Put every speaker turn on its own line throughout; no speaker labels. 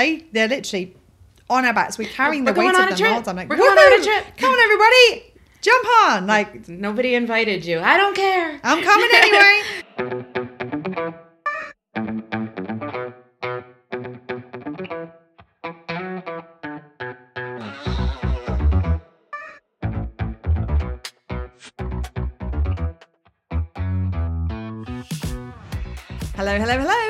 they they're literally on our backs. We're carrying
We're
the weight of them whole time. Like,
We're going on a trip."
Come on, everybody, jump on! Like,
Nobody invited you. I don't care.
I'm coming anyway. Hello, hello, hello,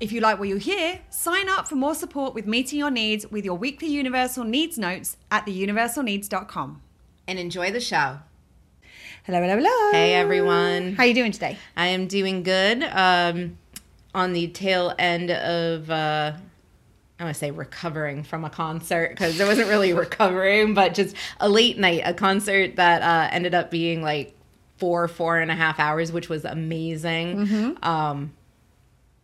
If you like what you hear, sign up for more support with meeting your needs with your weekly Universal Needs notes at theuniversalneeds.com.
And enjoy the show.
Hello, hello, hello.
Hey, everyone.
How are you doing today?
I am doing good. Um, on the tail end of, uh, I want to say recovering from a concert because it wasn't really recovering, but just a late night, a concert that uh, ended up being like four, four and a half hours, which was amazing. Um,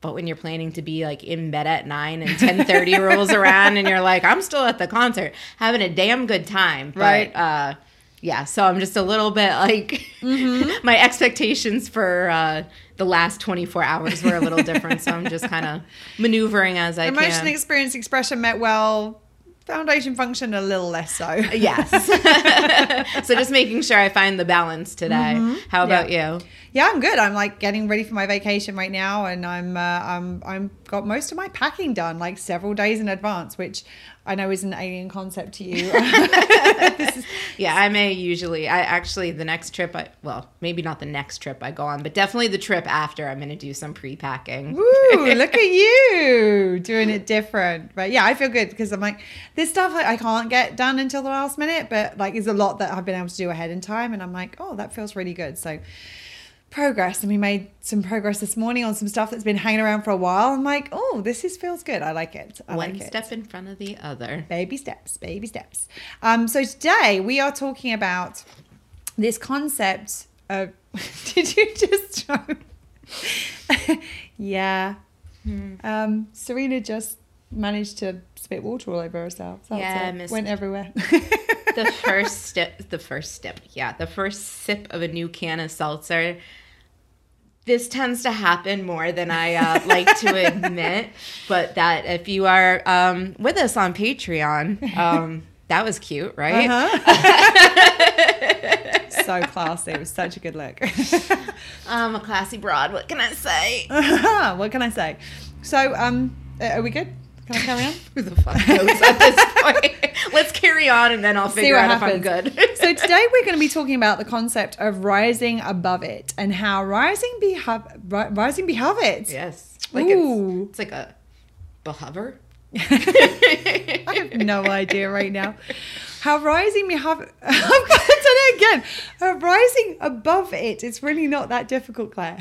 but when you're planning to be like in bed at nine and ten thirty rolls around and you're like, I'm still at the concert, having a damn good time. But,
Right.
Uh, yeah, so I'm just a little bit like my expectations for uh, the last 24 hours were a little different. so I'm just kind of maneuvering as I
Emotion,
can.
experience, expression met well. Foundation function a little less so.
yes. so just making sure I find the balance today. How about you?
Yeah, I'm good. I'm like getting ready for my vacation right now, and I'm uh, I'm I'm got most of my packing done like several days in advance, which I know is an alien concept to you.
Yeah, I may usually. I actually the next trip. I well, maybe not the next trip I go on, but definitely the trip after. I'm going to do some pre-packing.
Woo! Look at you doing it different. But yeah, I feel good because I'm like this stuff I, I can't get done until the last minute, but like there's a lot that I've been able to do ahead in time, and I'm like, oh, that feels really good. So progress, and we made some progress this morning on some stuff that's been hanging around for a while. I'm like, oh, this is feels good. I like it. I
One
like it.
step in front of the other.
Baby steps, baby steps. Um, so today we are talking about this concept of. Did you just yeah. Um, Serena just managed to spit water all over herself. That's
Yeah, I
it.
missed
went everywhere.
the first step the first step yeah the first sip of a new can of seltzer this tends to happen more than i uh, like to admit but that if you are um, with us on patreon um, that was cute right
Uh-huh. so classy. It was such a good look.
i'm a classy broad what can i say
what can I say? So, um, are we good? Can I carry on?
who the fuck knows at this point let's carry on and then i'll figure
what
out if i'm
happens.
good
so today we're going to be talking about the concept of rising above it and how rising behave ri- rising above it.
yes like
Ooh.
it's, it's like a behover
I have no idea right now. How rising behave I've going to say it again. How rising above it. It's really not that difficult, Claire.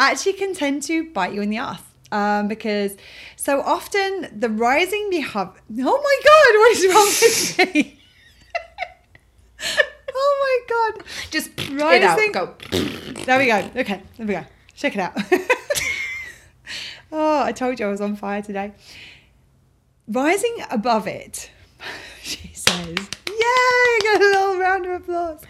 Actually, can tend to bite you in the ass. Um, because so often the rising behave. Oh my God! What is wrong with me? oh my God!
just it
Rising-
out go
There we go. Okay, there we go. Check it out. oh, I told you I was on fire today. Rising above it, she says, Yay! Got a little round of applause.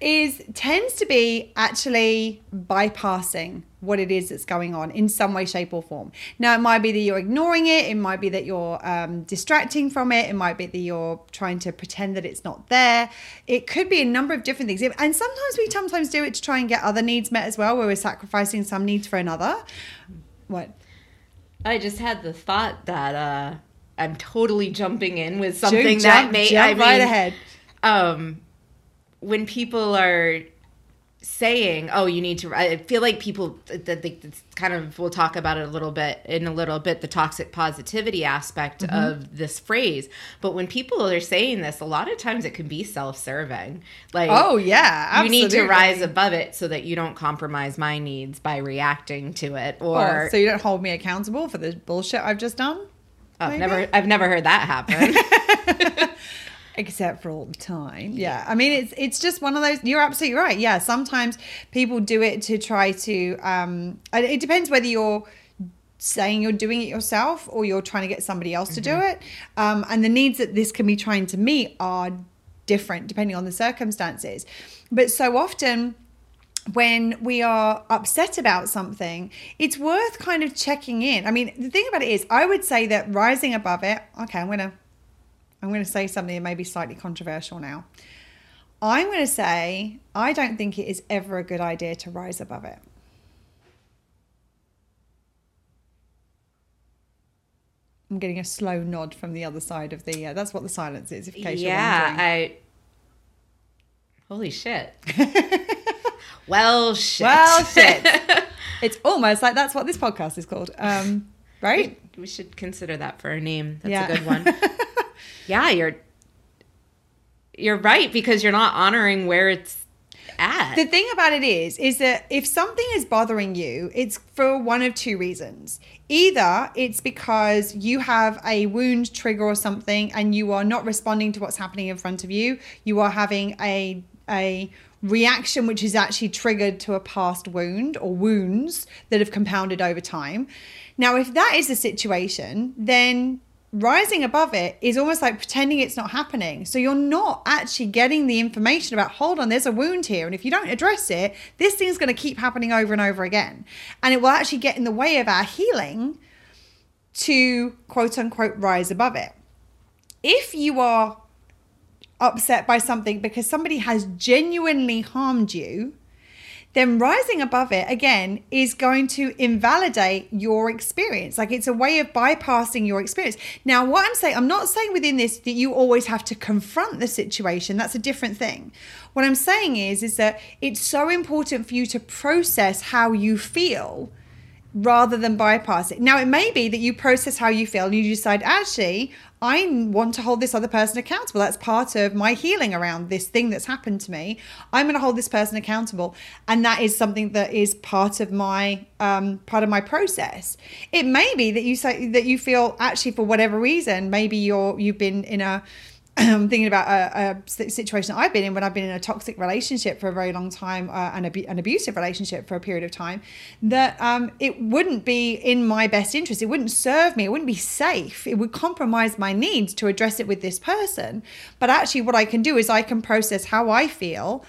Is tends to be actually bypassing what it is that's going on in some way, shape, or form. Now, it might be that you're ignoring it. It might be that you're um, distracting from it. It might be that you're trying to pretend that it's not there. It could be a number of different things. And sometimes we sometimes do it to try and get other needs met as well, where we're sacrificing some needs for another. What?
I just had the thought that uh, I'm totally jumping in with something
Jump,
that may
jump
I mean,
right ahead.
Um, when people are saying, "Oh, you need to," I feel like people that they it's kind of we'll talk about it a little bit in a little bit the toxic positivity aspect
Mm-hmm.
of this phrase. But when people are saying this, a lot of times it can be self-serving. Like,
Oh yeah,
you need to rise above it so that you don't compromise my needs by reacting to it or
Oh, so you don't hold me accountable for the bullshit I've just done.
Oh, I've never I've never heard that happen.
except for all the time. Yeah. I mean, it's it's just one of those. You're absolutely right. Yeah. Sometimes people do it to try to. Um, it depends whether you're saying you're doing it yourself or you're trying to get somebody else to do it. Um, and the needs that this can be trying to meet are different depending on the circumstances. But so often when we are upset about something, it's worth kind of checking in. I mean, the thing about it is, I would say that rising above it. Okay, I'm gonna, I'm gonna say something that may be slightly controversial now. I'm gonna say I don't think it is ever a good idea to rise above it. I'm getting a slow nod from the other side of the. Uh, that's what the silence is, in case
yeah,
you're wondering.
I. Holy shit. well, shit.
Well, shit. it's almost like that's what this podcast is called. Um, right?
we should consider that for a name. That's
Yeah.
a good one. yeah, you're. You're right because you're not honoring where it's at.
The thing about it is, is that if something is bothering you, it's for one of two reasons. Either it's because you have a wound trigger or something and you are not responding to what's happening in front of you. You are having a a reaction which is actually triggered to a past wound or wounds that have compounded over time. Now, if that is the situation, then rising above it is almost like pretending it's not happening. So you're not actually getting the information about, hold on, there's a wound here. And if you don't address it, this thing's going to keep happening over and over again. And it will actually get in the way of our healing to quote unquote rise above it. If you are upset by something because somebody has genuinely harmed you, then rising above it again is going to invalidate your experience. Like it's a way of bypassing your experience. Now, what I'm saying, I'm not saying within this that you always have to confront the situation. That's a different thing. What I'm saying is, is that it's so important for you to process how you feel rather than bypass it. Now, it may be that you process how you feel and you decide, actually, I want to hold this other person accountable. That's part of my healing around this thing that's happened to me. I'm going to hold this person accountable, and that is something that is part of my um, part of my process. It may be that you say that you feel actually for whatever reason, maybe you're you've been in a I'm thinking about a, a situation I've been in when I've been in a toxic relationship for a very long time, uh, an, abu- an abusive relationship for a period of time, that um, it wouldn't be in my best interest. It wouldn't serve me. It wouldn't be safe. It would compromise my needs to address it with this person. But actually, what I can do is I can process how I feel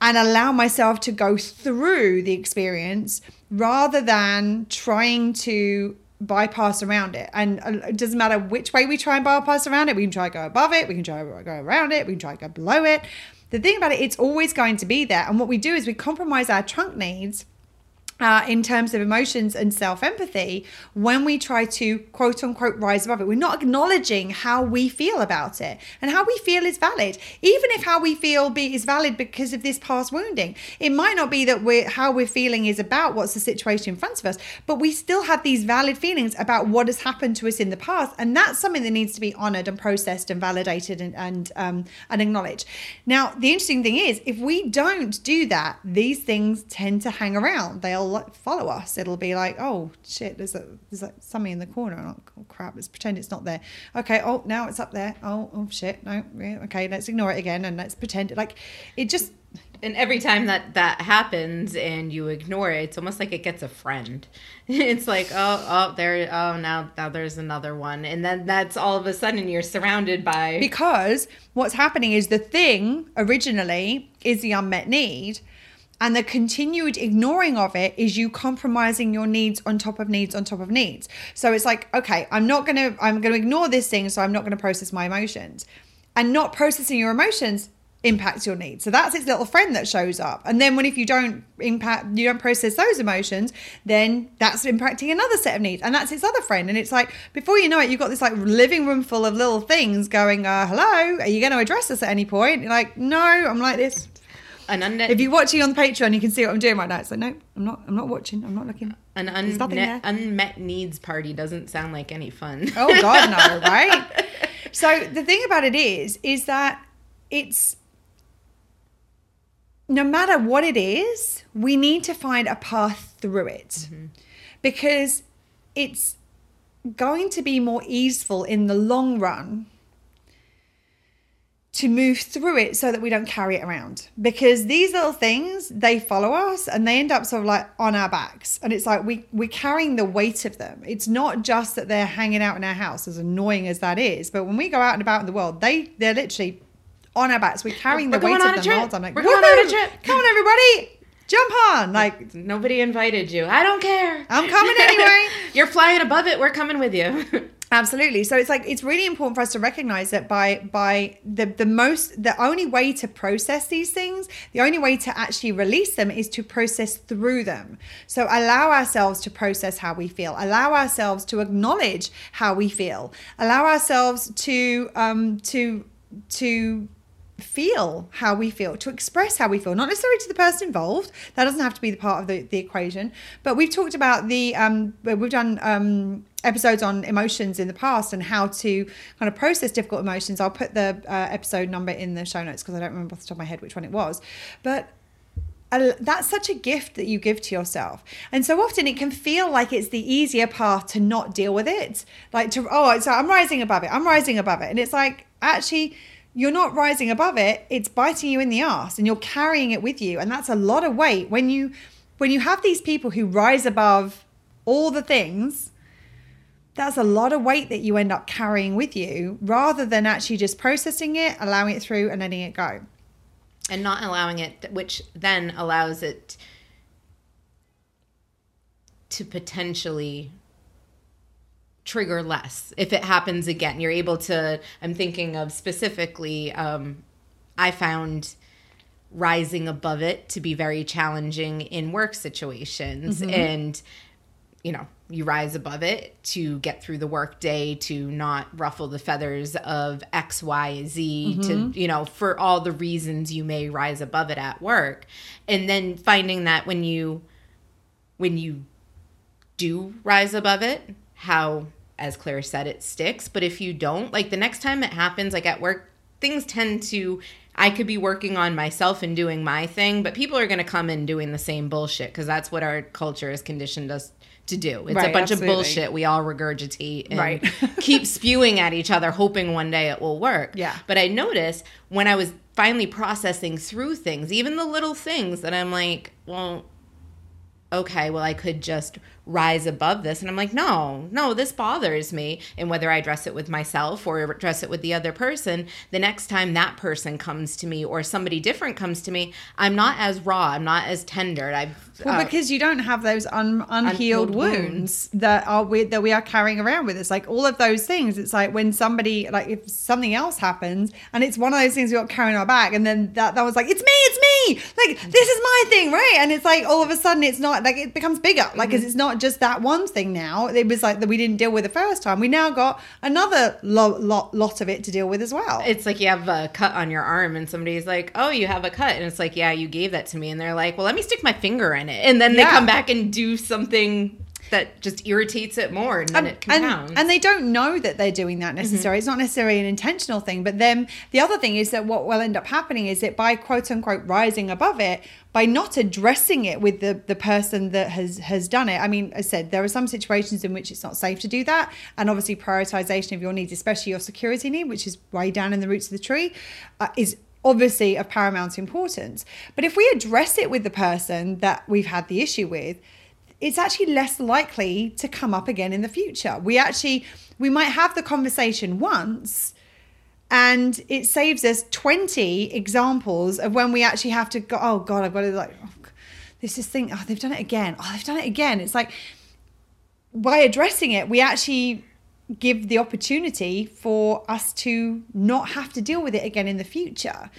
and allow myself to go through the experience rather than trying to bypass around it. And it doesn't matter which way we try and bypass around it. We can try go above it. We can try go around it. We can try go below it. The thing about it, it's always going to be there. And what we do is we compromise our trunk needs uh, in terms of emotions and self empathy when we try to quote unquote rise above it. We're not acknowledging how we feel about it and how we feel is valid, even if how we feel be is valid because of this past wounding. It might not be that we're how we're feeling is about what's the situation in front of us, but we still have these valid feelings about what has happened to us in the past, and that's something that needs to be honored and processed and validated and and um, and acknowledged. Now, the interesting thing is, if we don't do that, these things tend to hang around. They'll like follow us. It'll be like, oh shit, there's a there's like something in the corner. Oh, oh crap, let's pretend it's not there. Okay, oh now it's up there. Oh oh shit, no, yeah, okay, let's ignore it again and let's pretend it. like it just
and every time that that happens and you ignore it, it's almost like it gets a friend. It's like, oh, oh, there, oh, now, now there's another one, and then that's all of a sudden you're surrounded by.
because what's happening is the thing originally is the unmet need and the continued ignoring of it is you compromising your needs on top of needs on top of needs. So it's like okay i'm not going to i'm going to ignore this thing so i'm not going to process my emotions. And not processing your emotions impacts your needs. So that's its little friend that shows up. And then when if you don't impact you don't process those emotions then that's impacting another set of needs. And that's its other friend. And it's like before you know it you've got this like living room full of little things going uh hello are you to address this at any point? You're like no i'm like this
an
if you're watching on the Patreon, you can see what I'm doing right now. It's like, no, I'm not. I'm not watching. I'm not looking.
an
There's nothing
unmet, unmet needs party doesn't sound like any fun.
Oh God, no, right? So the thing about it is, is that it's no matter what it is, we need to find a path through it mm-hmm. because it's going to be more easeful in the long run to move through it so that we don't carry it around because these little things they follow us and they end up sort of like on our backs and it's like we we're carrying the weight of them it's not just that they're hanging out in our house as annoying as that is but when we go out and about in the world they they're literally on our backs we're carrying
We're
the weight of them the whole
trip.
time like
We're going on a trip."
come on everybody jump on like
Nobody invited you. I don't care.
I'm coming anyway.
You're flying above it. We're coming with you.
Absolutely. So it's like it's really important for us to recognize that by by the the most the only way to process these things, the only way to actually release them is to process through them. So allow ourselves to process how we feel. Allow ourselves to acknowledge how we feel. Allow ourselves to um to to feel how we feel, to express how we feel, not necessarily to the person involved. That doesn't have to be the part of the, the equation. But we've talked about the, um, we've done um, episodes on emotions in the past and how to kind of process difficult emotions. I'll put the uh, episode number in the show notes because I don't remember off the top of my head which one it was. But a- that's such a gift that you give to yourself. And so often it can feel like it's the easier path to not deal with it. Like to, oh, so I'm rising above it. I'm rising above it. And it's like, actually, you're not rising above it. It's biting you in the ass and you're carrying it with you. And that's a lot of weight. When you, when you have these people who rise above all the things, that's a lot of weight that you end up carrying with you rather than actually just processing it, allowing it through and letting it go.
and not allowing it, which then allows it to potentially trigger less if it happens again. You're able to. I'm thinking of specifically. Um, I found rising above it to be very challenging in work situations and you know you rise above it to get through the workday to not ruffle the feathers of x y z to mm-hmm. you know for all the reasons you may rise above it at work. And then finding that when you when you do rise above it how as claire said it sticks. But if you don't like the next time it happens like at work things tend to i could be working on myself and doing my thing but people are going to come in doing the same bullshit because that's what our culture has conditioned us to do it's a bunch
absolutely.
of bullshit we all regurgitate and
Right.
keep spewing at each other hoping one day it will work
Yeah.
but i noticed when i was finally processing through things even the little things that i'm like well okay, well, I could just rise above this. And I'm like, no, no, this bothers me. And whether I address it with myself or address it with the other person, the next time that person comes to me or somebody different comes to me, I'm not as raw, I'm not as tender. I've
Well,
uh,
because you don't have those un- unhealed
Unhealed
wounds,
wounds.
that are we, that we are carrying around with us. Like all of those things. It's like when somebody like if something else happens and it's one of those things we got carrying our back, and then that that was like it's me, it's me. Like this is my thing, right? And it's like all of a sudden it's not like it becomes bigger, like
Mm-hmm.
because it's not just that one thing now. It was like that we didn't deal with the first time. We now got another lo- lot lot of it to deal with as well.
it's like you have a cut on your arm and somebody's like, "Oh, you have a cut." And it's like, "Yeah, you gave that to me." And they're like, "Well, let me stick my finger in it." And then they
Yeah.
come back and do something that just irritates it more and then it compounds.
And, and they don't know that they're doing that necessarily. It's not necessarily an intentional thing. But then the other thing is that what will end up happening is that by quote unquote rising above it, by not addressing it with the, the person that has has done it. I mean, I said, there are some situations in which it's not safe to do that. And obviously prioritization of your needs, especially your security need, which is way down in the roots of the tree, uh, is obviously of paramount importance. But if we address it with the person that we've had the issue with, it's actually less likely to come up again in the future. We actually we might have the conversation once and it saves us 20 examples of when we actually have to go oh god I've got to like oh, this is thing oh they've done it again. Oh they've done it again. It's like by addressing it we actually give the opportunity for us to not have to deal with it again in the future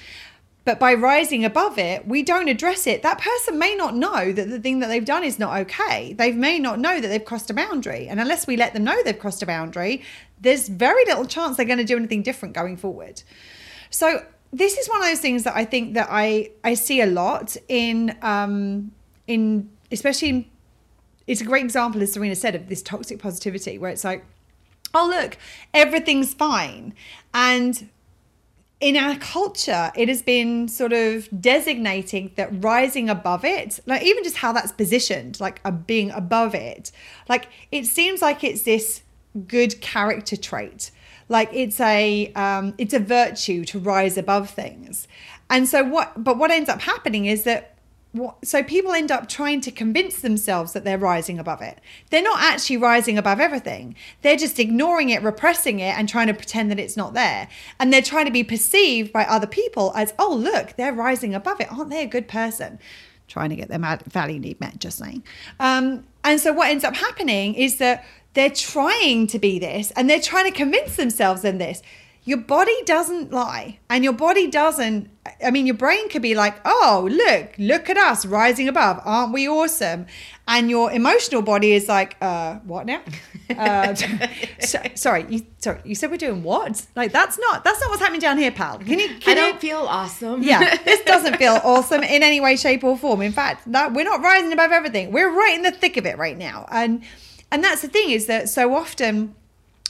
but by rising above it, we don't address it. That person may not know that the thing that they've done is not okay. They may not know that they've crossed a boundary. And unless we let them know they've crossed a boundary, there's very little chance they're going to do anything different going forward. So this is one of those things that I think that I I see a lot in um in especially in, it's a great example as Serena said of this toxic positivity where it's like oh look everything's fine and in our culture, it has been sort of designating that rising above it, like even just how that's positioned, like a being above it, like it seems like it's this good character trait. like it's a um, it's a virtue to rise above things and so what but what ends up happening is that so people end up trying to convince themselves that they're rising above it. They're not actually rising above everything. They're just ignoring it, repressing it, and trying to pretend that it's not there. And they're trying to be perceived by other people as, oh, look, they're rising above it. Aren't they a good person? Trying to get their value need met, just saying. Um, and so what ends up happening is that they're trying to be this and they're trying to convince themselves in this your body doesn't lie and your body doesn't i mean your brain could be like oh look look at us rising above. Aren't we awesome? And your emotional body is like uh what now? Uh, so, sorry you sorry you said we're doing what? Like that's not that's not what's happening down here pal. Can you can
i don't
you,
feel awesome.
Yeah this doesn't feel awesome in any way shape or form. In fact that we're not rising above everything. We're right in the thick of it right now. And and that's the thing is that so often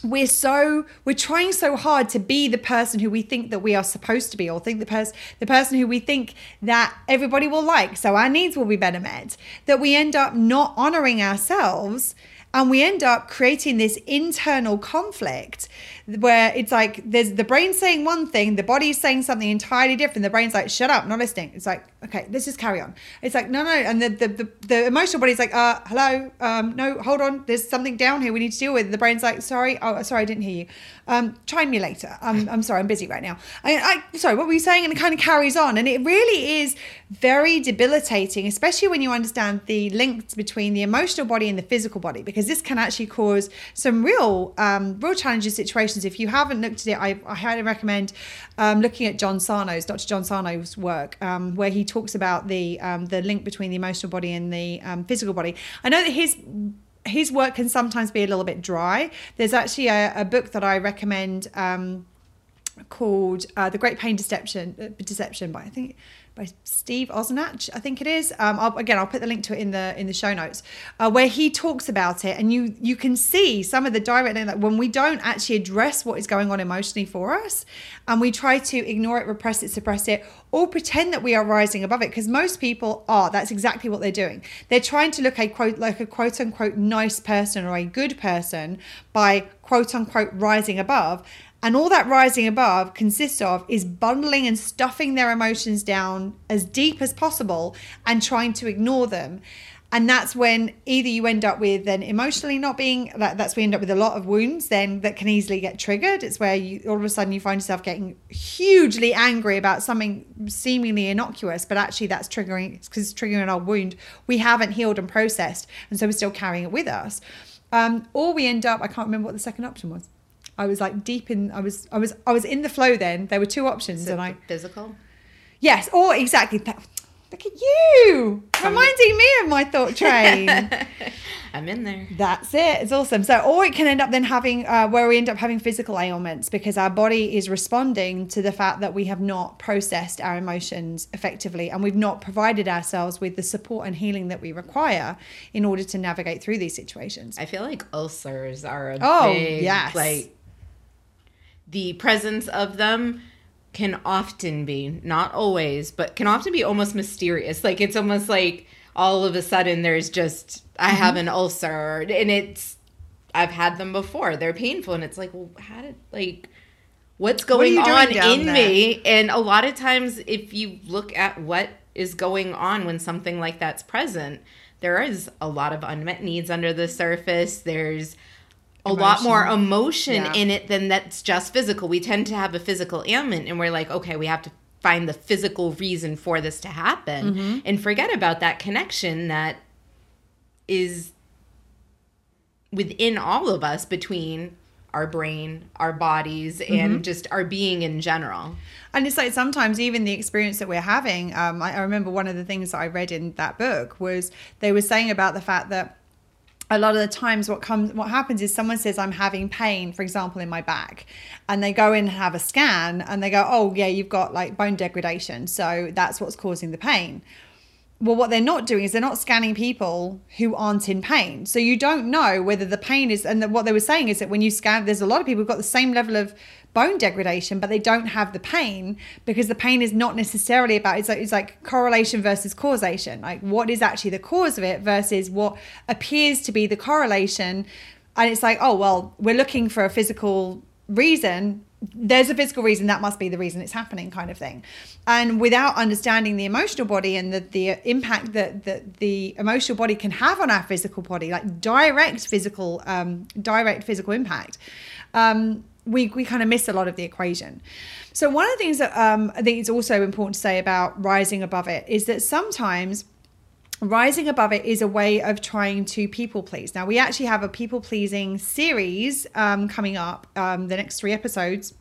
we're so we're trying so hard to be the person who we think that we are supposed to be or think the person the person who we think that everybody will like. So our needs will be better met. That we end up not honoring ourselves and we end up creating this internal conflict where it's like there's the brain saying one thing, the body's saying something entirely different. The brain's like, shut up, not listening. It's like, okay, let's just carry on. It's like, no, no. And the the, the, the emotional body's like, uh, hello, um, no, hold on, there's something down here we need to deal with. The brain's like, sorry, oh, sorry, I didn't hear you. Um, try me later. I'm, I'm sorry, I'm busy right now. I, I sorry, what were you saying? And it kind of carries on. And it really is very debilitating, especially when you understand the links between the emotional body and the physical body, because this can actually cause some real, um, real challenging situations if you haven't looked at it, I, I highly recommend um, looking at John Sarno's, Dr. John Sarno's work, um, where he talks about the um, the link between the emotional body and the um, physical body. I know that his his work can sometimes be a little bit dry. There's actually a, a book that I recommend um, called uh, The Great Pain Deception, uh, Deception by I think by Steve Ozanich, I think it is. Um, I'll, again, I'll put the link to it in the in the show notes, uh, where he talks about it, and you you can see some of the direct that when we don't actually address what is going on emotionally for us, and we try to ignore it, repress it, suppress it, or pretend that we are rising above it, because most people are. That's exactly what they're doing. They're trying to look a quote like a quote unquote nice person or a good person by quote unquote rising above and all that rising above consists of is bundling and stuffing their emotions down as deep as possible and trying to ignore them. And that's when either you end up with then emotionally not being that that's you end up with a lot of wounds then that can easily get triggered. It's where you all of a sudden you find yourself getting hugely angry about something seemingly innocuous, but actually that's triggering because it's triggering our wound we haven't healed and processed, and so we're still carrying it with us. Um, or we end up I can't remember what the second option was. I was like deep in. I was. I was. I was in the flow. Then there were two options, and I
physical.
Yes. Or exactly. That, Look at you, reminding me of my thought train.
I'm in there.
That's it. It's awesome. So, or it can end up then having uh, where we end up having physical ailments because our body is responding to the fact that we have not processed our emotions effectively and we've not provided ourselves with the support and healing that we require in order to navigate through these situations.
I feel like ulcers are a
oh,
big,
yes.
like the presence of them can often be, not always, but can often be almost mysterious. Like it's almost like all of a sudden there's just, I mm-hmm. have an ulcer and it's, I've had them before. They're painful. And it's like, well, how did, like, what's going what on in there? me? And a lot of times, if you look at what is going on when something like that's present, there is a lot of unmet needs under the surface. There's, a emotion. lot more emotion yeah. in it than that's just physical. We tend to have a physical ailment and we're like, okay, we have to find the physical reason for this to happen mm-hmm. and forget about that connection that is within all of us between our brain, our bodies, and mm-hmm. just our being in general.
And it's like sometimes even the experience that we're having. Um, I, I remember one of the things that I read in that book was they were saying about the fact that a lot of the times what comes what happens is someone says i'm having pain for example in my back and they go in and have a scan and they go oh yeah you've got like bone degradation so that's what's causing the pain well what they're not doing is they're not scanning people who aren't in pain so you don't know whether the pain is and the, what they were saying is that when you scan there's a lot of people who've got the same level of bone degradation, but they don't have the pain because the pain is not necessarily about it's like, it's like correlation versus causation. Like what is actually the cause of it versus what appears to be the correlation. And it's like, oh well, we're looking for a physical reason there's a physical reason that must be the reason it's happening kind of thing. And without understanding the emotional body and the, the impact that, that the emotional body can have on our physical body like direct physical um, direct physical impact um, we, we kind of miss a lot of the equation. So one of the things that um, i think is also important to say about rising above it is that sometimes rising above it is a way of trying to people please. Now, we actually have a people pleasing series um, coming up, um, the next three episodes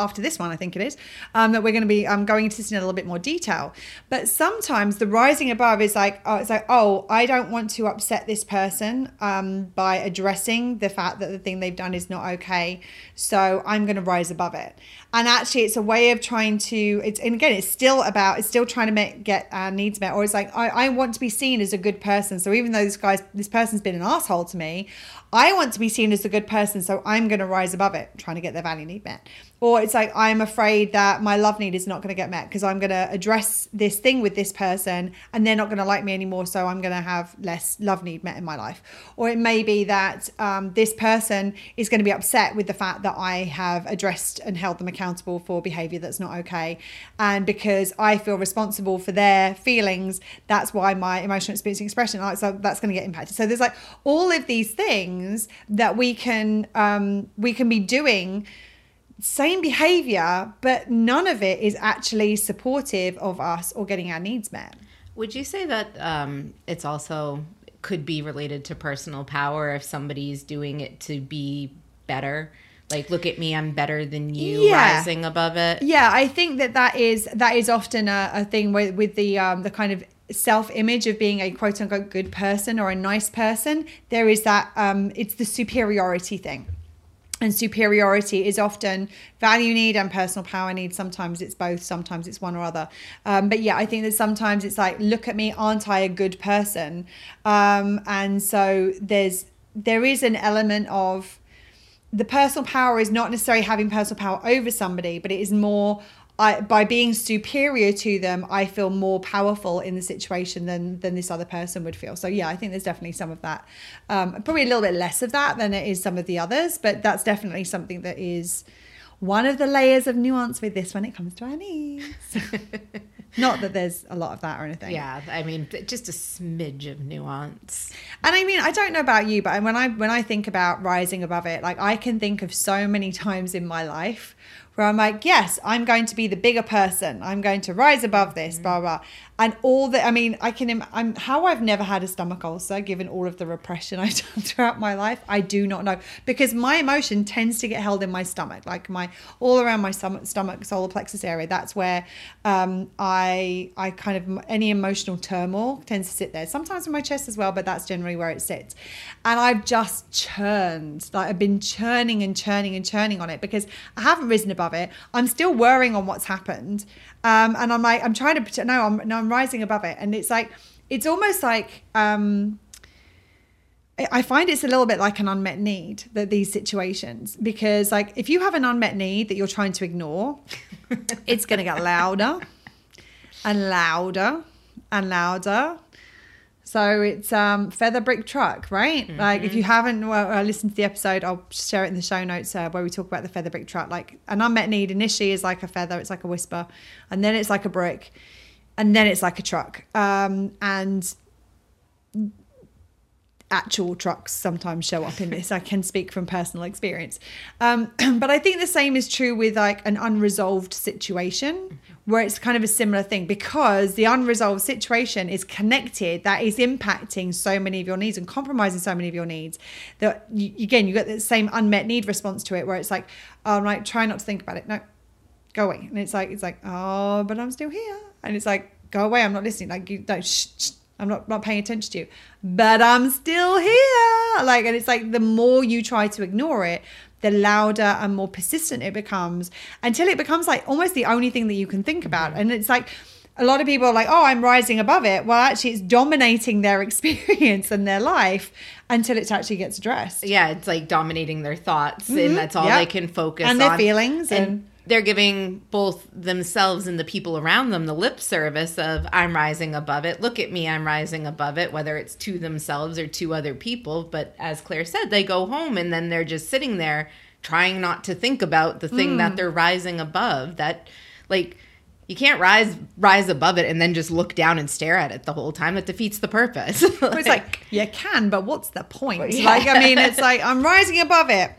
after this one, I think it is, um, that we're going to be um, going into this in a little bit more detail. But sometimes the rising above is like, oh, it's like, oh, I don't want to upset this person um, by addressing the fact that the thing they've done is not okay. So I'm going to rise above it. And actually, it's a way of trying to. It's and again, it's still about. It's still trying to make get our needs met. Or it's like I, I want to be seen as a good person. So even though this guy's this person's been an asshole to me, I want to be seen as a good person. So I'm going to rise above it, trying to get their value need met or it's like i'm afraid that my love need is not going to get met because i'm going to address this thing with this person and they're not going to like me anymore so i'm going to have less love need met in my life or it may be that um, this person is going to be upset with the fact that i have addressed and held them accountable for behavior that's not okay and because i feel responsible for their feelings that's why my emotional experience expression like so that's going to get impacted so there's like all of these things that we can um, we can be doing same behavior, but none of it is actually supportive of us or getting our needs met.
Would you say that um, it's also could be related to personal power if somebody's doing it to be better? Like, look at me, I'm better than you, yeah. rising above it.
Yeah, I think that that is that is often a, a thing with, with the um, the kind of self image of being a quote unquote good person or a nice person. There is that um, it's the superiority thing and superiority is often value need and personal power need sometimes it's both sometimes it's one or other um, but yeah i think that sometimes it's like look at me aren't i a good person um, and so there's there is an element of the personal power is not necessarily having personal power over somebody but it is more I, by being superior to them, I feel more powerful in the situation than than this other person would feel. So yeah, I think there's definitely some of that. Um, probably a little bit less of that than it is some of the others, but that's definitely something that is one of the layers of nuance with this when it comes to our needs. Not that there's a lot of that or anything.
Yeah, I mean, just a smidge of nuance.
And I mean, I don't know about you, but when I when I think about rising above it, like I can think of so many times in my life where I'm like, yes, I'm going to be the bigger person. I'm going to rise above this, mm-hmm. blah, blah. And all that, I mean, I can, I'm, how I've never had a stomach ulcer, given all of the repression I've done throughout my life, I do not know. Because my emotion tends to get held in my stomach, like my, all around my stomach, stomach solar plexus area. That's where um, I, I kind of, any emotional turmoil tends to sit there. Sometimes in my chest as well, but that's generally where it sits. And I've just churned, like I've been churning and churning and churning on it because I haven't risen above it. I'm still worrying on what's happened. Um, and I'm like, I'm trying to, no, I'm, no, I'm rising above it. And it's like, it's almost like, um, I find it's a little bit like an unmet need that these situations because like if you have an unmet need that you're trying to ignore, it's going to get louder and louder and louder so it's um, feather brick truck, right? Mm-hmm. Like if you haven't well, uh, listened to the episode, I'll share it in the show notes uh, where we talk about the feather brick truck. Like an unmet need initially is like a feather, it's like a whisper, and then it's like a brick, and then it's like a truck. Um, and actual trucks sometimes show up in this. I can speak from personal experience. Um, but I think the same is true with like an unresolved situation where it's kind of a similar thing because the unresolved situation is connected that is impacting so many of your needs and compromising so many of your needs that you, again you get the same unmet need response to it where it's like oh, I'm like try not to think about it. No go away. And it's like it's like oh but I'm still here. And it's like go away. I'm not listening. Like you don't shh, shh I'm not, not paying attention to you, but I'm still here. Like, and it's like the more you try to ignore it, the louder and more persistent it becomes until it becomes like almost the only thing that you can think about. Mm-hmm. And it's like, a lot of people are like, oh, I'm rising above it. Well, actually, it's dominating their experience and their life until it actually gets addressed.
Yeah, it's like dominating their thoughts, mm-hmm. and that's all yep. they can focus
and on. And their feelings.
And, and they're giving both themselves and the people around them the lip service of I'm rising above it. Look at me, I'm rising above it, whether it's to themselves or to other people. But as Claire said, they go home and then they're just sitting there trying not to think about the thing
Mm.
that they're rising above. That, like, you can't rise rise above it and then just look down and stare at it the whole time. That defeats the purpose.
It's like you can, but what's the point?
Yeah.
Like I mean, it's like I'm rising above it.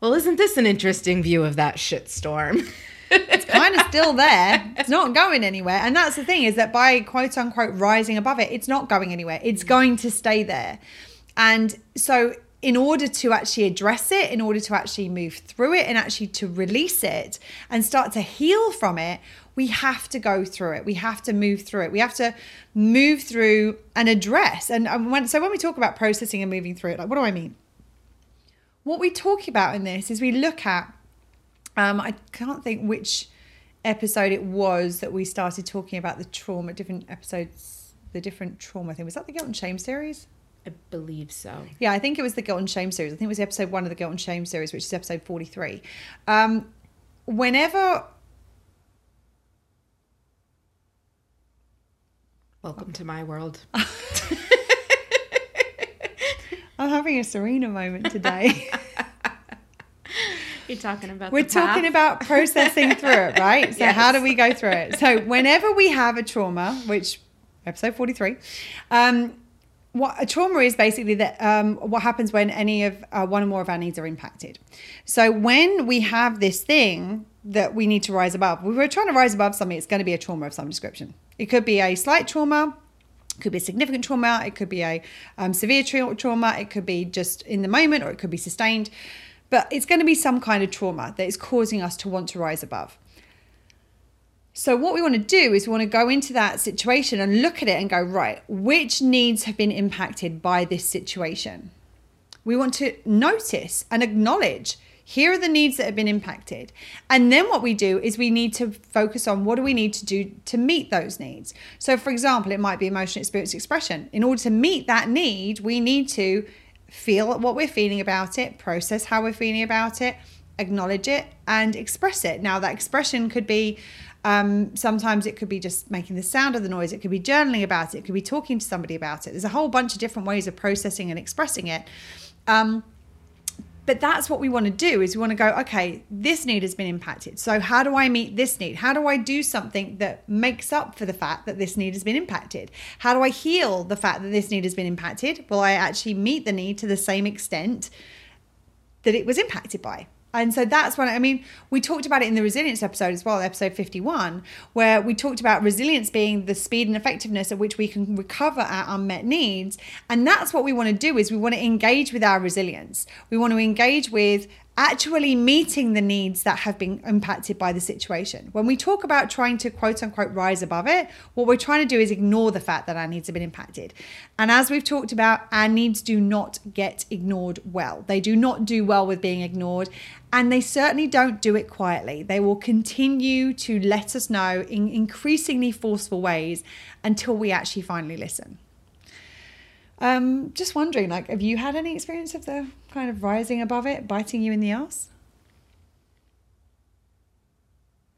Well, isn't this an interesting view of that shitstorm?
It's kind of still there. It's not going anywhere. And that's the thing is that by quote unquote rising above it, it's not going anywhere. It's going to stay there. And so in order to actually address it, in order to actually move through it and actually to release it and start to heal from it, we have to go through it. We have to move through it. We have to move through and address. And um, when, so when we talk about processing and moving through it, like what do I mean? What we talk about in this is we look at um, I can't think which episode it was that we started talking about the trauma, different episodes, the different trauma thing. Was that the guilt and shame series?
I believe so.
Yeah, I think it was the guilt and shame series. I think it was episode one of the guilt and shame series, which is episode 43. Um, whenever,
Welcome to my world.
I'm having a Serena moment today.
You're talking about.
We're talking about processing through it, right? So,
Yes.
how do we go through it? So, whenever we have a trauma, which episode 43, um, what a trauma is basically that um, what happens when any of uh, one or more of our needs are impacted. So, when we have this thing that we need to rise above, we were trying to rise above something, it's going to be a trauma of some description. It could be a slight trauma, could be a significant trauma, it could be a um, severe tra- trauma, it could be just in the moment, or it could be sustained. But it's going to be some kind of trauma that is causing us to want to rise above. So, what we want to do is we want to go into that situation and look at it and go, right, which needs have been impacted by this situation? We want to notice and acknowledge here are the needs that have been impacted. And then what we do is we need to focus on what do we need to do to meet those needs. So, for example, it might be emotional experience expression. In order to meet that need, we need to feel what we're feeling about it, process how we're feeling about it, acknowledge it, and express it. Now, that expression could be um, sometimes it could be just making the sound of the noise, it could be journaling about it, it could be talking to somebody about it. There's a whole bunch of different ways of processing and expressing it. Um, but that's what we want to do is we want to go okay this need has been impacted. So how do i meet this need? How do i do something that makes up for the fact that this need has been impacted? How do i heal the fact that this need has been impacted? Will i actually meet the need to the same extent that it was impacted by and so that's when I mean, we talked about it in the resilience episode as well, episode 51, where we talked about resilience being the speed and effectiveness at which we can recover our unmet needs. And that's what we want to do is we want to engage with our resilience. We want to engage with actually meeting the needs that have been impacted by the situation. When we talk about trying to quote unquote rise above it, what we're trying to do is ignore the fact that our needs have been impacted. And as we've talked about, our needs do not get ignored well. They do not do well with being ignored, and they certainly don't do it quietly. They will continue to let us know in increasingly forceful ways until we actually finally listen. Um, just wondering, like, have you had any experience of the kind of rising above it, biting you in the ass?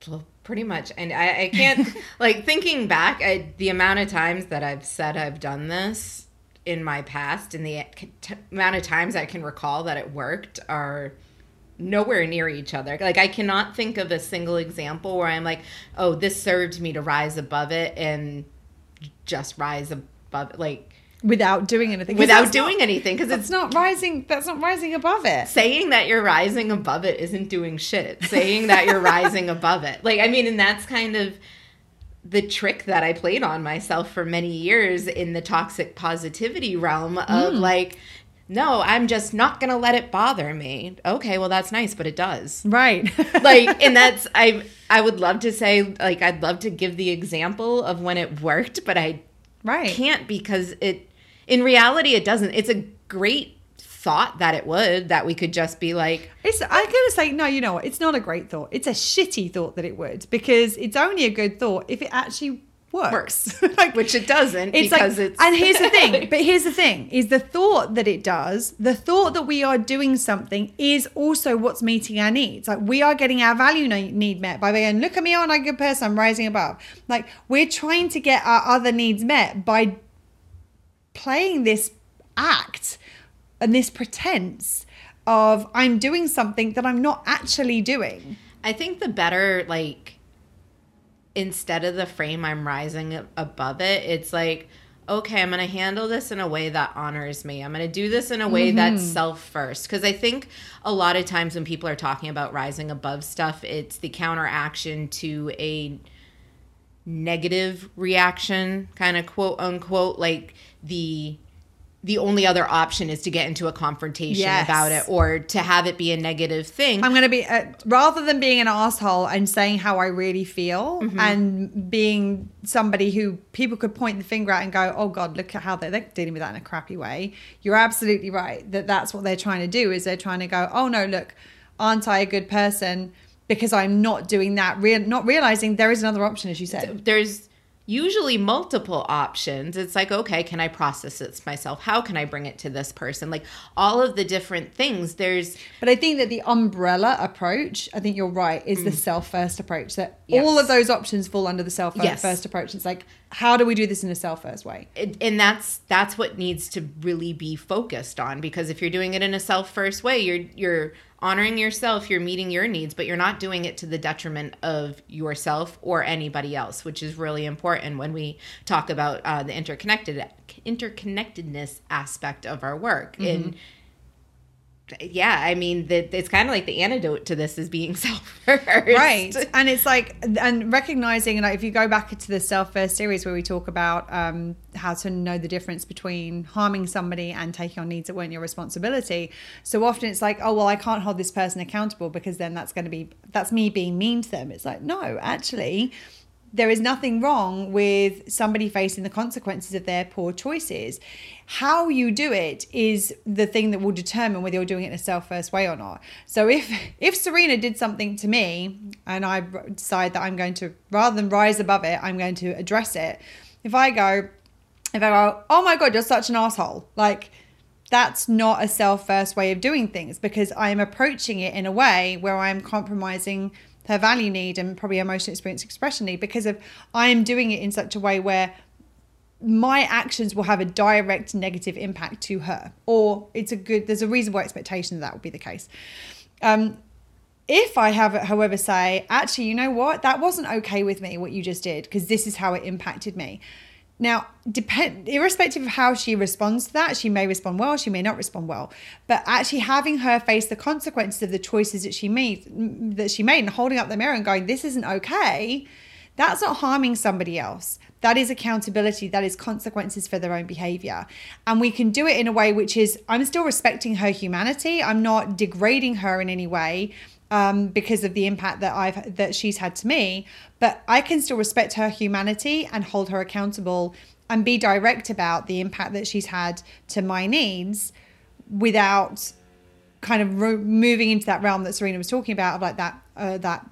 Well, pretty much. And I, I can't, like, thinking back, I, the amount of times that I've said I've done this in my past and the t- amount of times I can recall that it worked are nowhere near each other. Like, I cannot think of a single example where I'm like, oh, this served me to rise above it and just rise above it. Like,
Without doing anything
without doing
not,
anything because it's
not rising. That's not rising above it.
saying that you're rising above it isn't doing shit. Saying that you're rising above it. Like, I mean, and that's kind of the trick that I played on myself for many years in the toxic positivity realm of hmm. like, no, I'm just not going to let it bother me. Okay, well, that's nice, but it does.
Right.
Like, and that's, I, I would love to say, like, I'd love to give the example of when it worked, but I
right.
can't because it in reality it doesn't it's a great thought that it would that we could just be like
It's, I'm going to say, no, you know what? It's not a great thought. It's a shitty thought that it would because it's only a good thought if it actually works. like,
which it doesn't
it's
because
like,
it's
and here's the thing, but here's the thing is the thought that it does, the thought that we are doing something is also what's meeting our needs. Like we are getting our value need met by going, look at me, I'm a good person, I'm rising above. Like we're trying to get our other needs met by playing this act and this pretense of I'm doing something that I'm not actually doing.
I think the better like instead of the frame I'm rising above it, it's like okay, I'm going to handle this in a way that honors me. I'm going to do this in a way mm-hmm. that's self first. Because I think a lot of times when people are talking about rising above stuff, it's the counteraction to a negative reaction, kind of quote unquote, like the the only other option is to get into a confrontation yes. about it or to have it be a negative thing.
I'm going to be, uh, rather than being an asshole and saying how I really feel mm-hmm. and being somebody who people could point the finger at and go, oh God, look at how they're, they're dealing with that in a crappy way. You're absolutely right that that's what they're trying to do is they're trying to go, oh no, look, aren't I a good person? Because I'm not doing that, re- not realizing there is another option, as you said.
There's, usually multiple options. It's like, okay, can I process this myself? How can I bring it to this person? Like all of the different things. There's
But I think that the umbrella approach, I think you're right, is mm. the self first approach. That yes. all of those options fall under the self yes. first approach. It's like, how do we do this in a self first way?
And that's that's what needs to really be focused on because if you're doing it in a self first way, you're you're honoring yourself, you're meeting your needs, but you're not doing it to the detriment of yourself or anybody else, which is really important when we talk about uh, the interconnected interconnectedness aspect of our work. Mm-hmm. And yeah, I mean, that it's kind of like the antidote to this is being self first.
Right. And it's like, and recognizing, like, if you go back into the self first series where we talk about um, how to know the difference between harming somebody and taking on needs that weren't your responsibility. So often it's like, oh, well, I can't hold this person accountable because then that's going to be, that's me being mean to them. It's like, no, actually, there is nothing wrong with somebody facing the consequences of their poor choices. How you do it is the thing that will determine whether you're doing it in a self first way or not. So if if Serena did something to me and I decide that I'm going to rather than rise above it, I'm going to address it. If I go, if I go, oh my god, you're such an asshole, like that's not a self first way of doing things because I'm approaching it in a way where I'm compromising her value need and probably emotional experience expression need because of I am doing it in such a way where my actions will have a direct negative impact to her or it's a good there's a reasonable expectation that that would be the case um, if I have, however, say, actually, you know what, that wasn't okay with me, what you just did, because this is how it impacted me. Now, depend irrespective of how she responds to that, she may respond well, she may not respond well. But actually having her face the consequences of the choices that she made that she made and holding up the mirror and going, This isn't okay, that's not harming somebody else. That is accountability, that is consequences for their own behavior. And we can do it in a way which is I'm still respecting her humanity. I'm not degrading her in any way um, because of the impact that I've that she's had to me. But I can still respect her humanity and hold her accountable and be direct about the impact that she's had to my needs without kind of re- moving into that realm that Serena was talking about of like that uh, that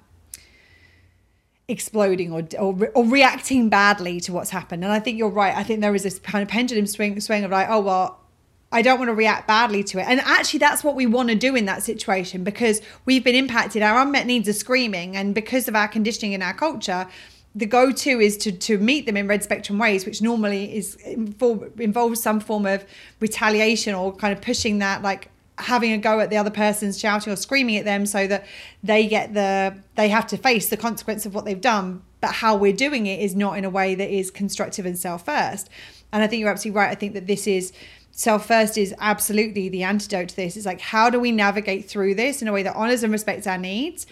exploding or, or or reacting badly to what's happened. And I think you're right. I think there is this kind of pendulum swing swing of like, oh well, I don't want to react badly to it. And actually, that's what we want to do in that situation because we've been impacted. Our unmet needs are screaming. And because of our conditioning in our culture, the go-to is to to meet them in red spectrum ways, which normally is involves some form of retaliation or kind of pushing that, like having a go at the other person, shouting or screaming at them, so that they get the they have to face the consequence of what they've done. But how we're doing it is not in a way that is constructive and self first. And I think you're absolutely right. I think that this is self first is absolutely the antidote to this. It's like, how do we navigate through this in a way that honors and respects our needs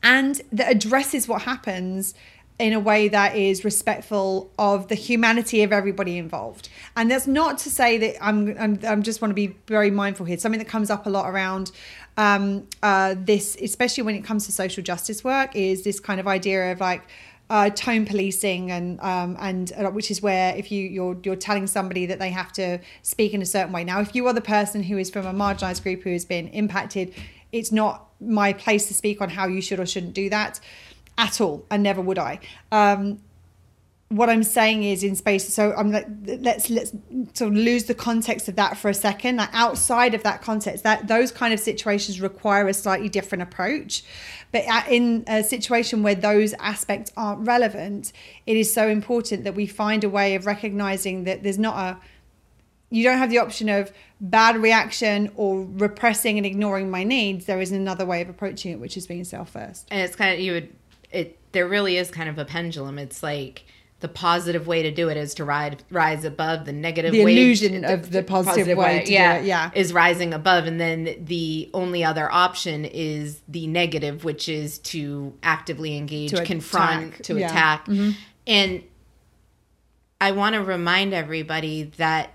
and that addresses what happens in a way that is respectful of the humanity of everybody involved. And that's not to say that I'm, I'm, I'm just want to be very mindful here. Something that comes up a lot around um, uh, this, especially when it comes to social justice work, is this kind of idea of like, uh, tone policing and um, and uh, which is where if you you're you're telling somebody that they have to speak in a certain way. Now, if you are the person who is from a marginalised group who has been impacted, it's not my place to speak on how you should or shouldn't do that at all, and never would I. Um, what I'm saying is in space. So I'm like, let's let's sort of lose the context of that for a second. Like outside of that context, that those kind of situations require a slightly different approach. But in a situation where those aspects aren't relevant, it is so important that we find a way of recognizing that there's not a you don't have the option of bad reaction or repressing and ignoring my needs. There is another way of approaching it, which is being self first.
And it's kind of you would it. There really is kind of a pendulum. It's like the positive way to do it is to ride, rise above the negative
The
way
illusion of the positive way to do it, yeah.
is rising above and then the only other option is the negative which is to actively engage
To
confront
attack,
to
yeah. Mm-hmm.
attack and i want to remind everybody that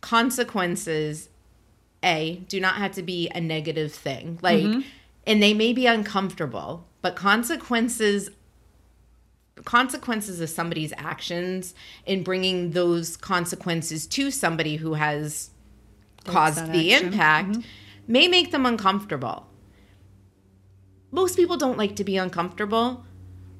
consequences a do not have to be a negative thing like
Mm-hmm.
and they may be uncomfortable but consequences consequences of somebody's actions in bringing those consequences to somebody who has caused the
action.
impact mm-hmm. may make them uncomfortable most people don't like to be uncomfortable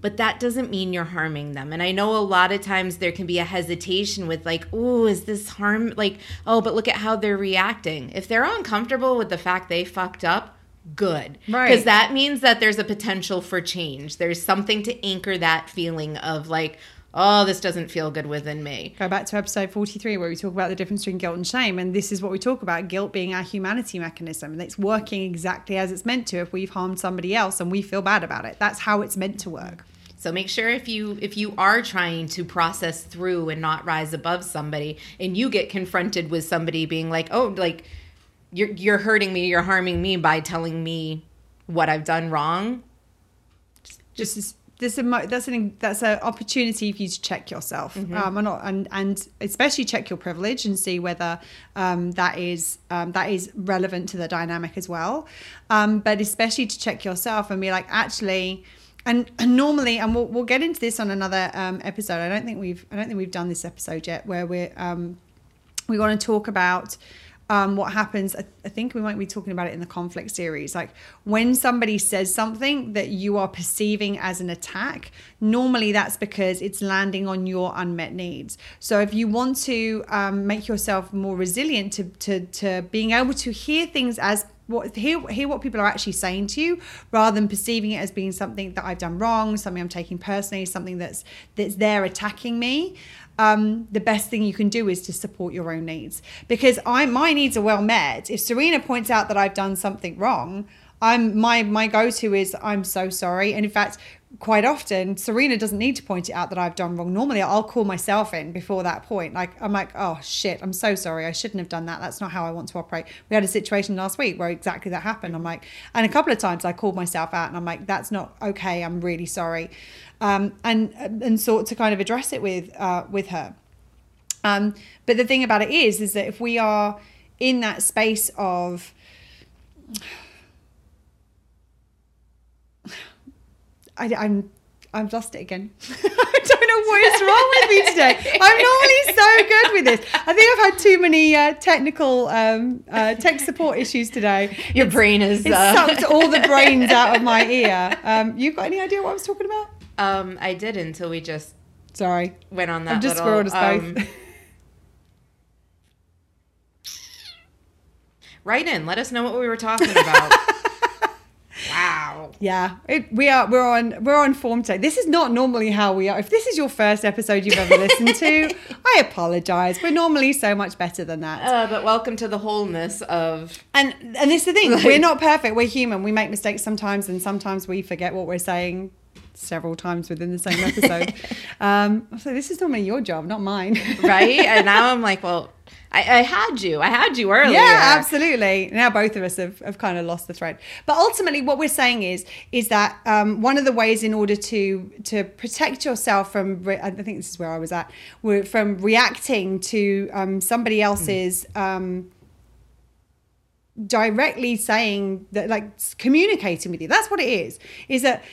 but that doesn't mean you're harming them. And I know a lot of times there can be a hesitation with, like, oh, is this harm? Like, oh, but look at how they're reacting. If they're uncomfortable with the fact they fucked up, good.
Right.
Because that means that there's a potential for change. There's something to anchor that feeling of, like, oh, this doesn't feel good within me.
Go back to episode 43 where we talk about the difference between guilt and shame. And this is what we talk about guilt being our humanity mechanism. And it's working exactly as it's meant to if we've harmed somebody else and we feel bad about it. That's how it's meant to work.
So make sure if you if you are trying to process through and not rise above somebody and you get confronted with somebody being like, "Oh, like you're you're hurting me, you're harming me by telling me what I've done wrong."
Just this, this that's an that's an opportunity for you to check yourself, um, and, and and especially check your privilege and see whether um, that is um, that is relevant to the dynamic as well. Um, but especially to check yourself and be like, actually, and, and normally, and we'll we'll get into this on another um, episode. I don't think we've I don't think we've done this episode yet where we're um, we want to talk about um, what happens. I, I think we might be talking about it in the conflict series. Like when somebody says something that you are perceiving as an attack, normally that's because it's landing on your unmet needs. So if you want to um, make yourself more resilient to, to, to being able to hear things as what hear hear what people are actually saying to you rather than perceiving it as being something that I've done wrong, something I'm taking personally, something that's that's there attacking me. Um, the best thing you can do is to support your own needs because I my needs are well met. If Serena points out that I've done something wrong, I'm my my go to is I'm so sorry. And in fact, quite often Serena doesn't need to point it out that I've done wrong. Normally, I'll call myself in before that point. Like I'm like, oh shit, I'm so sorry. I shouldn't have done that. That's not how I want to operate. We had a situation last week where exactly that happened. I'm like, and a couple of times I called myself out and I'm like, that's not okay. I'm really sorry, um, and and sought to kind of address it with uh, with her. Um, but the thing about it is, is that if we are in that space of I, I'm I've lost it again. I don't know what is wrong with me today. I'm normally so good with this. I think I've had too many uh, technical um, uh, tech support issues today.
Your brain is uh,
sucked all the brains out of my ear. Um, you got any idea what I was talking about?
um I did until we just
Sorry,
went on that
I've just
little,
us
um,
both.
Write in. Let us know what we were talking about. wow.
Yeah, it, we are. We're on. We're on form today. This is not normally how we are. If this is your first episode you've ever listened to, I apologize. We're normally so much better than that.
Uh, but welcome to the wholeness of
And and this is the thing. we're not perfect. We're human. We make mistakes sometimes, and sometimes we forget what we're saying several times within the same episode. um, so this is normally your job, not mine.
right. and now I'm like, well, I, I had you. I had you earlier.
Yeah, absolutely. Now both of us have, have kind of lost the thread. But ultimately, what we're saying is is that um, one of the ways in order to to protect yourself from, re- I think this is where I was at, from reacting to um, somebody else's. Um, directly saying that like communicating with you that's what it is is that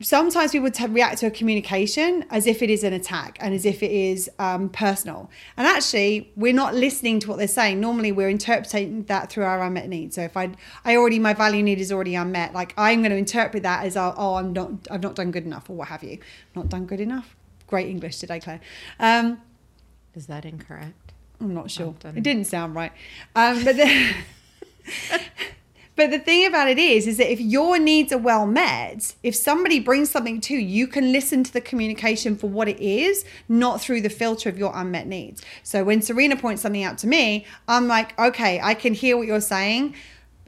sometimes people t- react to a communication as if it is an attack and as if it is um, personal. And actually, we're not listening to what they're saying. Normally, we're interpreting that through our unmet needs. So if I, I already my value need is already unmet, like I'm going to interpret that as oh, oh, I'm not, I've not done good enough, or what have you. Not done good enough. Great English today, Claire. Um,
Is that incorrect?
I'm not sure. It didn't sound right. Um, but then, But the thing about it is, is that if your needs are well met, if somebody brings something to you, you can listen to the communication for what it is, not through the filter of your unmet needs. So when Serena points something out to me, I'm like, okay, I can hear what you're saying.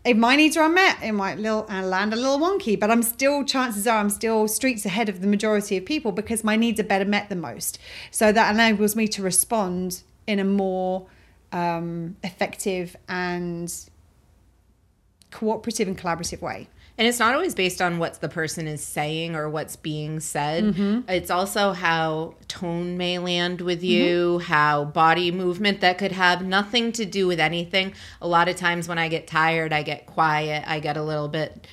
If my needs are unmet, it might little, uh, land a little wonky, but I'm still, chances are, I'm still streets ahead of the majority of people because my needs are better met than most. So that enables me to respond in a more um, effective and cooperative and collaborative way.
And it's not always based on what the person is saying or what's being said.
Mm-hmm.
It's also how tone may land with you, how body movement that could have nothing to do with anything. A lot of times when I get tired, I get quiet, I get a little bit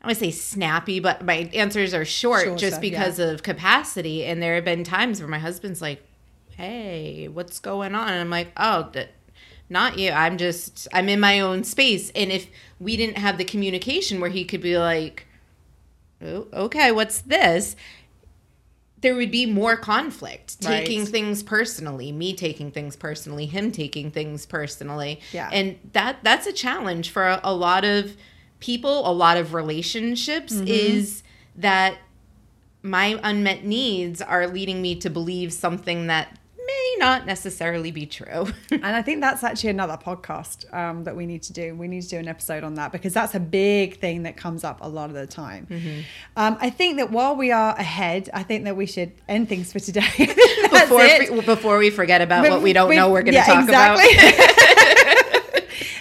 I would say snappy, but my answers are short
Shorter,
just because of capacity. And there have been times where my husband's like, "Hey, what's going on?" And I'm like, "Oh, th- not you. I'm just I'm in my own space." And if we didn't have the communication where he could be like, oh, "Okay, what's this?" There would be more conflict,
Right.
taking things personally, me taking things personally, him taking things personally.
Yeah.
And that that's a challenge for a, a lot of people, a lot of relationships
Mm-hmm.
is that my unmet needs are leading me to believe something that may not necessarily be true.
And I think that's actually another podcast um, that we need to do. We need to do an episode on that because that's a big thing that comes up a lot of the time. Um, I think that while we are ahead, I think that we should end things for today. I think that's
before
it.
before we forget about
But
what we don't
we-
know we're going to
yeah,
talk about.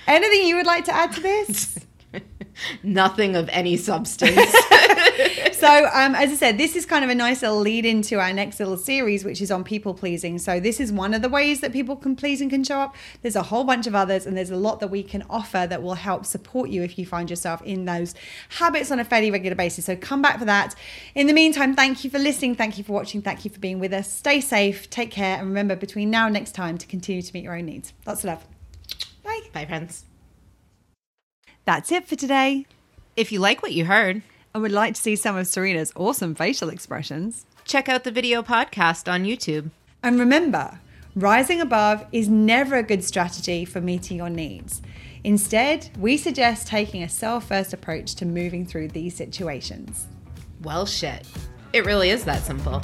Anything you would like to add to this?
Nothing of any substance.
So, um, as I said, this is kind of a nice little lead into our next little series, which is on people pleasing. So, this is one of the ways that people can please and can show up. There's a whole bunch of others, and there's a lot that we can offer that will help support you if you find yourself in those habits on a fairly regular basis. So, come back for that. In the meantime, thank you for listening. Thank you for watching. Thank you for being with us. Stay safe, take care, and remember between now and next time to continue to meet your own needs. Lots of love. Bye.
Bye, friends.
That's it for today.
If you like what you heard,
I would like to see some of Serena's awesome facial expressions.
check out the video podcast on YouTube.
And remember, rising above is never a good strategy for meeting your needs. Instead, we suggest taking a self first approach to moving through these situations.
Well, shit. It really is that simple.